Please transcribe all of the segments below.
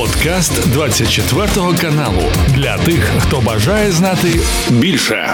Подкаст 24 каналу для тих, хто бажає знати більше.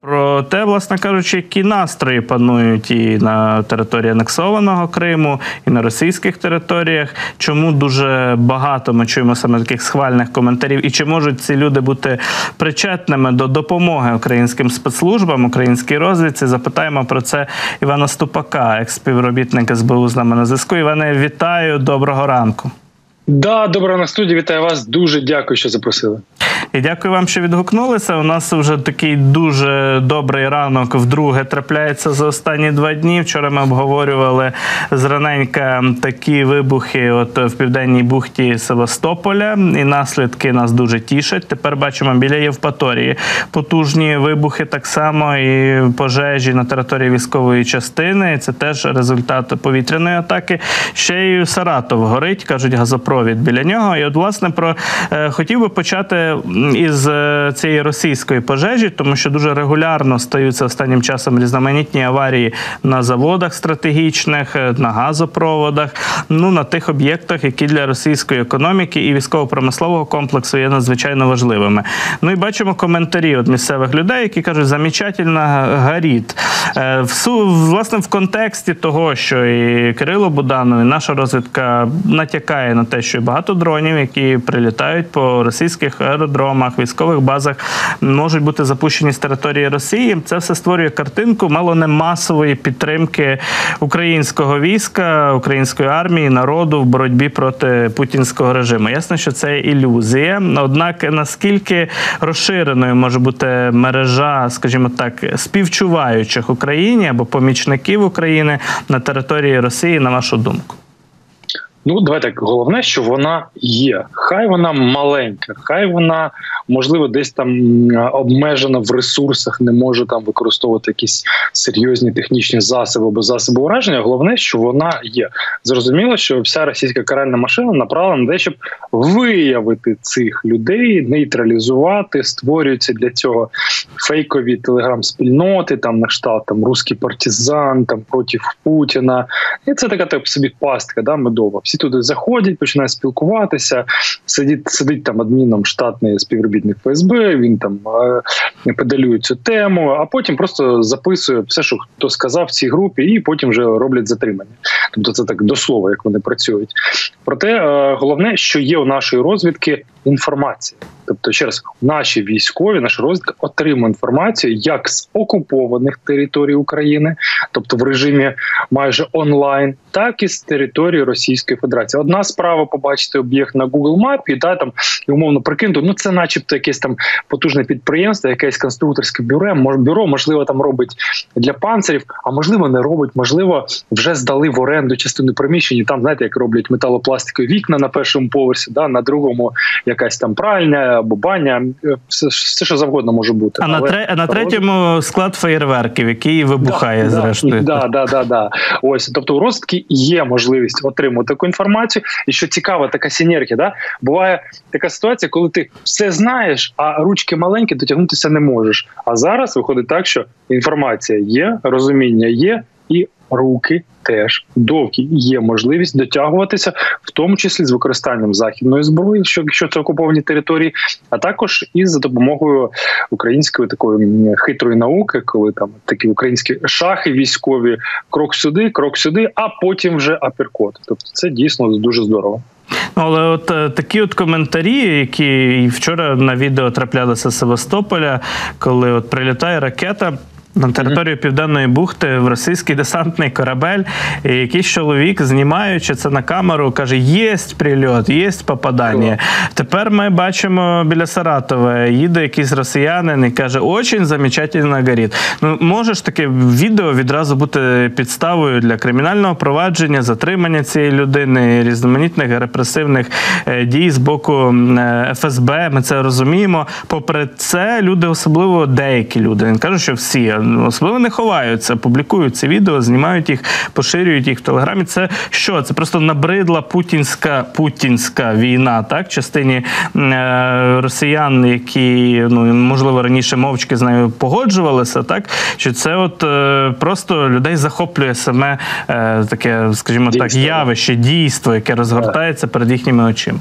Про те, власне кажучи, які настрої панують і на території анексованого Криму, і на російських територіях. Чому дуже багато ми чуємо саме таких схвальних коментарів, і чи можуть ці люди бути причетними до допомоги українським спецслужбам, українській розвідці? Запитаємо про це Івана Ступака, експівробітник СБУ з нами на зв'язку. Іване, вітаю, доброго ранку. Да, добра на студії. Вітаю вас. Дуже дякую, що запросили. І дякую вам, що відгукнулися. У нас вже такий дуже добрий ранок вдруге трапляється за останні два дні. Вчора ми обговорювали зраненька такі вибухи, от в південній бухті Севастополя, і наслідки нас дуже тішать. Тепер бачимо біля Євпаторії потужні вибухи, так само і пожежі на території військової частини. Це теж результат повітряної атаки. Ще й Саратов горить, кажуть, газопровід біля нього. І от, власне, про е, хотів би почати із е, цієї російської пожежі, тому що дуже регулярно стаються останнім часом різноманітні аварії на заводах стратегічних, е, на газопроводах, ну на тих об'єктах, які для російської економіки і військово-промислового комплексу є надзвичайно важливими. Ну і бачимо коментарі від місцевих людей, які кажуть, замечательно горить. Е, власне, в контексті того, що і Кирило Буданов, і наша розвідка натякає на те, що багато дронів, які прилітають по російських аеродромах, аеродромах, військових базах можуть бути запущені з території Росії. Це все створює картинку мало не масової підтримки українського війська, української армії, народу в боротьбі проти путінського режиму. Ясно, що це ілюзія. Однак наскільки розширеною може бути мережа, скажімо так, співчуваючих Україні або помічників України на території Росії, на вашу думку? Ну, давай так. Головне, що вона є. Хай вона маленька, хай вона можливо десь там обмежена в ресурсах, не може там використовувати якісь серйозні технічні засоби або засоби ураження. Головне, що вона є. Зрозуміло, що вся російська каральна машина направлена на те, щоб виявити цих людей, нейтралізувати, створюються для цього фейкові телеграм-спільноти, там на штат там русський партизан, там проти Путіна. І це така так собі пастка, да, медова всі туди заходять, починають спілкуватися. Сидить сидить там адміном штатний співробітник ФСБ. Він там е, педалює цю тему, а потім просто записує все, що хто сказав в цій групі, і потім вже роблять затримання. Тобто, це так до слова, як вони працюють. Проте е, головне, що є у нашої розвідки інформація. Тобто, ще раз, наші військові, наша розвідка отримує інформацію як з окупованих територій України, тобто в режимі майже онлайн, так і з території Російської Федерації. Одна справа побачити об'єкт на Google мапі, да там і умовно прикинути, ну це, начебто, якесь там потужне підприємство, якесь конструкторське бюро, бюро, можливо, там робить для панцирів, а можливо, не робить, можливо, вже здали в оренду частину приміщення. Там знаєте, як роблять металопластикові вікна на першому поверсі, да на другому якась там пральня або баня, все, все що завгодно може бути. А Але на тре, на третьому склад феєрверків, який вибухає да, зрештою. Да, да, да, да. Ось тобто у розвитки є можливість отримати інформацію. І що цікава, така синергія, да буває така ситуація, коли ти все знаєш, а ручки маленькі, дотягнутися не можеш. А зараз виходить так, що інформація є, розуміння є і руки теж довгі є можливість дотягуватися, в тому числі з використанням західної зброї, що якщо це окуповані території, а також і за допомогою української такої хитрої науки, коли там такі українські шахи військові, крок сюди, крок сюди, а потім вже аперкот. Тобто це дійсно дуже здорово. Але от е, такі от коментарі, які вчора на відео траплялися з Севастополя, коли от прилітає ракета. На територію Південної бухти в російський десантний корабель, і якийсь чоловік, знімаючи це на камеру, каже: єсть прильот, єсть попадання. Тепер ми бачимо біля Саратова, їде якийсь росіянин і каже, очень замечательно горить. Ну, може ж таке відео відразу бути підставою для кримінального провадження, затримання цієї людини, різноманітних репресивних е, дій з боку е, ФСБ. Ми це розуміємо. Попри це, люди, особливо деякі люди, не кажу, що всі особливо не ховаються, публікують ці відео, знімають їх, поширюють їх в телеграмі. Це що? Це просто набридла путінська путінська війна, так частині е, росіян, які ну можливо раніше мовчки з нею погоджувалися, так що це от е, просто людей захоплює саме е, таке, скажімо Дійство. так, явище, дійство, яке розгортається перед їхніми очима.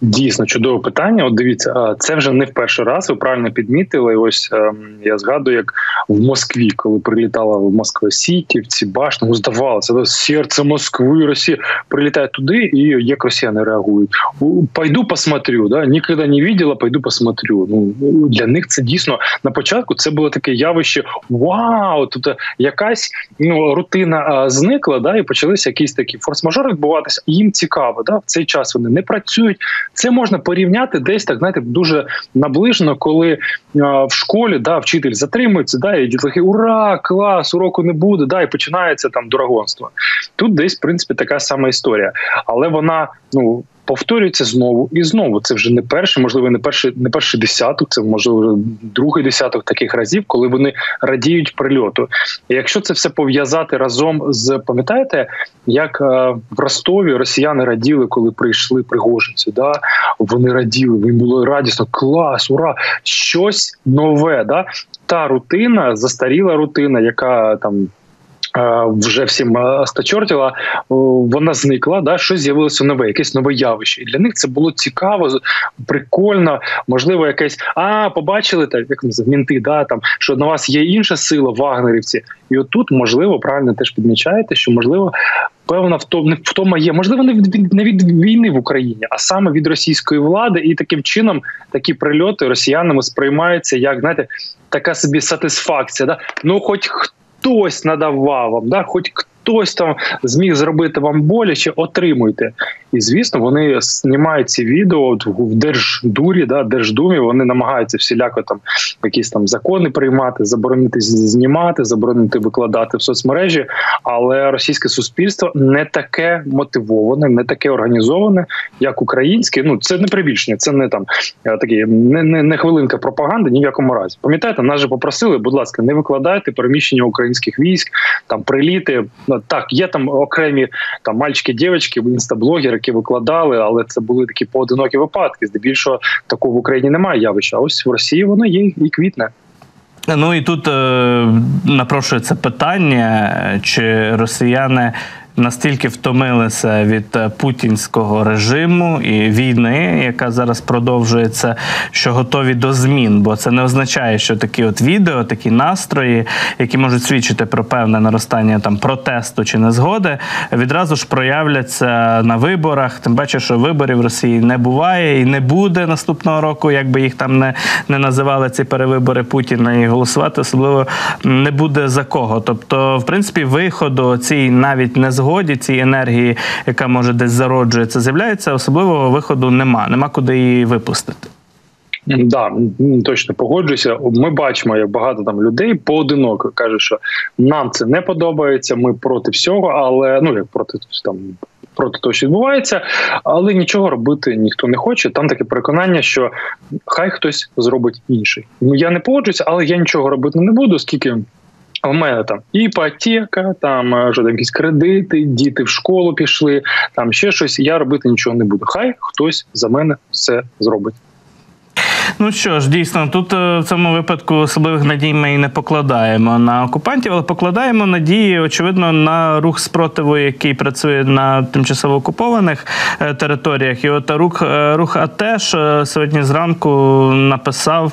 Дійсно чудове питання. От дивіться, це вже не в перший раз. Ви правильно підмітили. Ось ем, я згадую, як в Москві, коли прилітала в Москва Сіті, в ці башні, ну здавалося, да, серце Москви, Росія прилітає туди, і як росіяни реагують. У, Пойду посмотрю. Да? Ніколи не бачила, пойду посмотрю. Ну для них це дійсно на початку. Це було таке явище. Вау! Тобто якась ну рутина зникла, да, і почалися якісь такі форс-мажори відбуватися. Їм цікаво, да в цей час вони не працюють. Це можна порівняти десь так, знаєте, дуже наближено, коли в школі да, вчитель затримується, да, і дітлахи ура, клас, уроку не буде, да, і починається там дурагонство. Тут десь, в принципі, така сама історія, але вона ну. Повторюється знову і знову. Це вже не перший, можливо, не перший, не перший десяток, це можливо другий десяток таких разів, коли вони радіють прильоту. І якщо це все пов'язати разом з пам'ятаєте, як е, в Ростові росіяни раділи, коли прийшли пригожинці, да вони раділи, їм було радісно, клас, ура! Щось нове. Да? Та рутина, застаріла рутина, яка там. Е, Вже всім е, стачортіла, вона зникла, да, щось з'явилося нове, якесь нове явище. І для них це було цікаво, прикольно, можливо, якесь а, побачили так, як мінти, да, там, що на вас є інша сила, вагнерівці. І отут, можливо, правильно теж підмічаєте, що можливо. Певна втома, є, можливо, не від, не від війни в Україні, а саме від російської влади, і таким чином такі прильоти росіянами сприймаються як знаєте, така собі сатисфакція. Да? Ну, хоч хтось надавав вам, да? хоч хтось там зміг зробити вам боляче, отримуйте. І звісно, вони знімають ці відео в Держдурі, да, Держдумі. Вони намагаються всіляко там якісь там закони приймати, заборонити знімати, заборонити викладати в соцмережі. Але російське суспільство не таке мотивоване, не таке організоване, як українське. Ну це не прибільшення, це не там е, такі не, не, не хвилинка пропаганди ні в якому разі. Пам'ятаєте, нас же попросили, будь ласка, не викладайте переміщення українських військ, там приліти. Ну, так, є там окремі там мальчики, дівчатки, інстаблогери, які викладали, але це були такі поодинокі випадки. Здебільшого такого в Україні немає явища. А ось в Росії воно є і квітне. Ну і тут е, напрошується питання, чи росіяни настільки втомилися від е, путінського режиму і війни, яка зараз продовжується, що готові до змін. Бо це не означає, що такі от відео, такі настрої, які можуть свідчити про певне наростання там протесту чи незгоди, відразу ж проявляться на виборах. Тим паче, що виборів в Росії не буває і не буде наступного року, якби їх там не, не називали ці перевибори Путіна, і голосувати особливо не буде за кого. Тобто, в принципі, виходу цій навіть незгоді, цій енергії, яка може десь зароджується, з'являється, особливого виходу нема. Нема куди її випустити. Да, точно погоджуюся. Ми бачимо, як багато там людей поодиноко кажуть, що нам це не подобається. Ми проти всього, але ну як проти там. Проти того, що відбувається, але нічого робити ніхто не хоче. Там таке переконання, що хай хтось зробить інший. Ну я не погоджуюся, але я нічого робити не буду, оскільки в мене там іпотека, там е, що там якісь кредити, діти в школу пішли, там ще щось. Я робити нічого не буду. Хай хтось за мене все зробить. Ну що ж, дійсно, тут е, в цьому випадку особливих надій ми і не покладаємо на окупантів, але покладаємо надії, очевидно, на рух спротиву, який працює на тимчасово окупованих е, територіях. І от рух рух АТЕШ сьогодні зранку написав.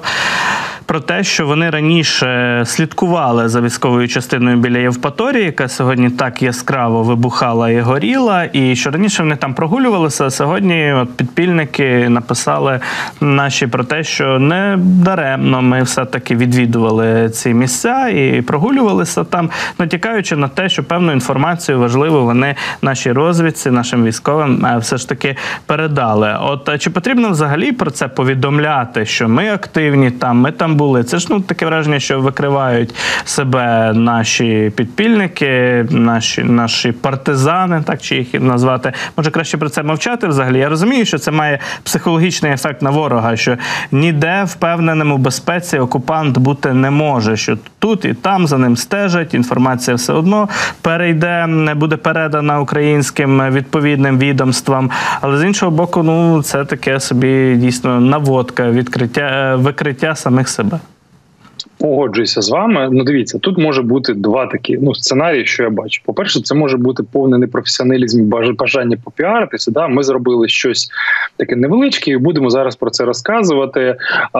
Про те, що вони раніше слідкували за військовою частиною біля Євпаторії, яка сьогодні так яскраво вибухала і горіла, і що раніше вони там прогулювалися. а Сьогодні от підпільники написали наші про те, що не даремно ми все-таки відвідували ці місця і прогулювалися там, натякаючи на те, що певну інформацію важливу вони нашій розвідці, нашим військовим е, все ж таки передали. От чи потрібно взагалі про це повідомляти, що ми активні там, ми там були. Це ж ну таке враження, що викривають себе наші підпільники, наші наші партизани, так чи їх назвати. Може краще про це мовчати взагалі. Я розумію, що це має психологічний ефект на ворога, що ніде впевненим у безпеці окупант бути не може. Що тут і там за ним стежать. Інформація все одно перейде, буде передана українським відповідним відомствам. Але з іншого боку, ну це таке собі дійсно наводка, відкриття викриття самих себе. customer. Погоджуюся з вами. Ну, дивіться, тут може бути два такі ну сценарії, що я бачу. По перше, це може бути повний непрофесіоналізм, бажання попіаритися. Да, ми зробили щось таке невеличке, і будемо зараз про це розказувати,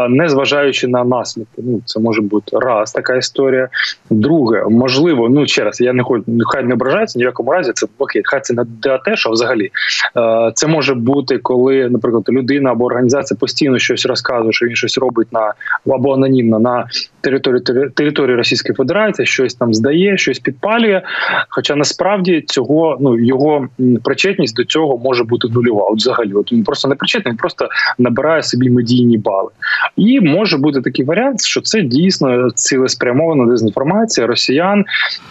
не зважаючи на наслідки. Ну це може бути раз така історія. Друге, можливо, ну ще раз, я не хочу, хай не ображається ні в якому разі. Це окей, хай це не ДАТЕШ, а взагалі це може бути, коли, наприклад, людина або організація постійно щось розказує, що він щось робить на або анонімно на території території Російської Федерації, щось там здає, щось підпалює. Хоча насправді цього ну його причетність до цього може бути нульова. От взагалі, от він просто не причетний, він просто набирає собі медійні бали. І може бути такий варіант, що це дійсно цілеспрямована дезінформація росіян.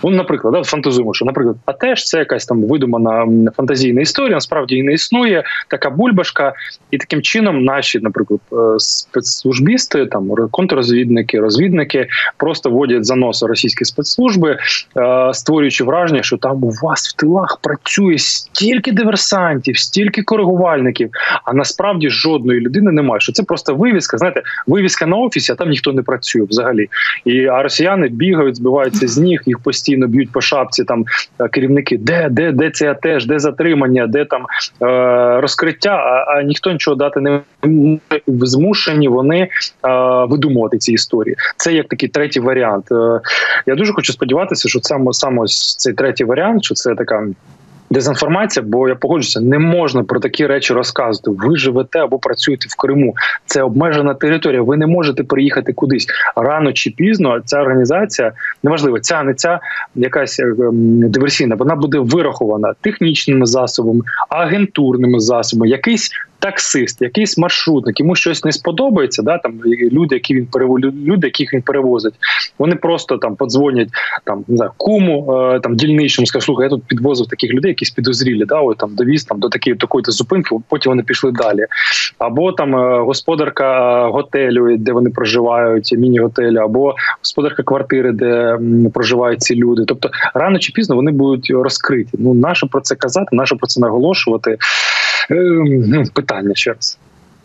Ну, наприклад, да, фантазуємо, що, наприклад, а теж це якась там видумана фантазійна історія. Насправді і не існує така бульбашка, і таким чином наші, наприклад, е, спецслужбісти, там контррозвідники, розвідники розвідники просто вводять за носа російські спецслужби, е, створюючи враження, що там у вас в тилах працює стільки диверсантів, стільки коригувальників. А насправді жодної людини немає. Що це просто вивіска? Знаєте, вивіска на офісі, а там ніхто не працює взагалі. І а росіяни бігають, збиваються з ніг, їх постійно б'ють по шапці. Там е, керівники, де де, де це теж, де затримання, де там е, розкриття. А, а ніхто нічого дати не змушені. Вони е, видумувати ці історії. Це як такий третій варіант. Е, я дуже хочу сподіватися, що саме саме цей третій варіант, що це така. Дезінформація, бо я погоджуся, не можна про такі речі розказувати. Ви живете або працюєте в Криму. Це обмежена територія. Ви не можете приїхати кудись рано чи пізно. Ця організація неважливо, ця не ця якась е, диверсійна. Вона буде вирахована технічними засобами, агентурними засобами, якийсь таксист, якийсь маршрутник, йому щось не сподобається. Да, там люди, які він перев... люди, яких він перевозить, вони просто там подзвонять там знаю, куму е, там дільничному, скажуть, слухай, я тут підвозив таких людей, якісь підозрілі, да, ой, там довіз там до такої такої зупинки. Потім вони пішли далі. Або там е, господарка готелю, де вони проживають, міні-готелю, або господарка квартири, де проживають ці люди. Тобто рано чи пізно вони будуть розкриті. Ну наше про це казати, наше про це наголошувати. Ем, питання ще раз.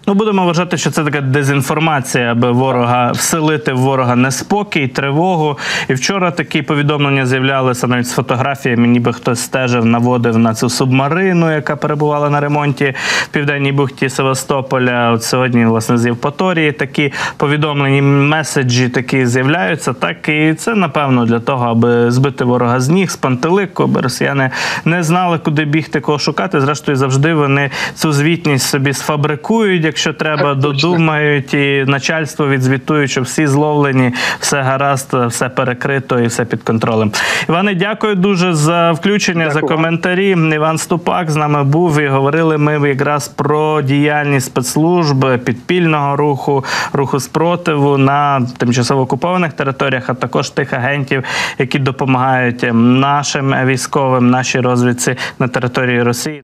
Ну, будемо вважати, що це така дезінформація, аби ворога вселити в ворога неспокій, тривогу. І вчора такі повідомлення з'являлися навіть з фотографіями, ніби хтось стежив, наводив на цю субмарину, яка перебувала на ремонті в південній бухті Севастополя. От сьогодні, власне, з Євпаторії такі повідомлені меседжі такі з'являються. Так і це напевно для того, аби збити ворога з ніг, з пантелику, аби росіяни не знали, куди бігти, кого шукати. Зрештою, завжди вони цю звітність собі сфабрикують якщо треба, додумають і начальство відзвітують, що всі зловлені, все гаразд, все перекрито і все під контролем. Іване, дякую дуже за включення, дякую. за коментарі. Іван Ступак з нами був і говорили ми якраз про діяльність спецслужб підпільного руху, руху спротиву на тимчасово окупованих територіях, а також тих агентів, які допомагають нашим військовим, нашій розвідці на території Росії.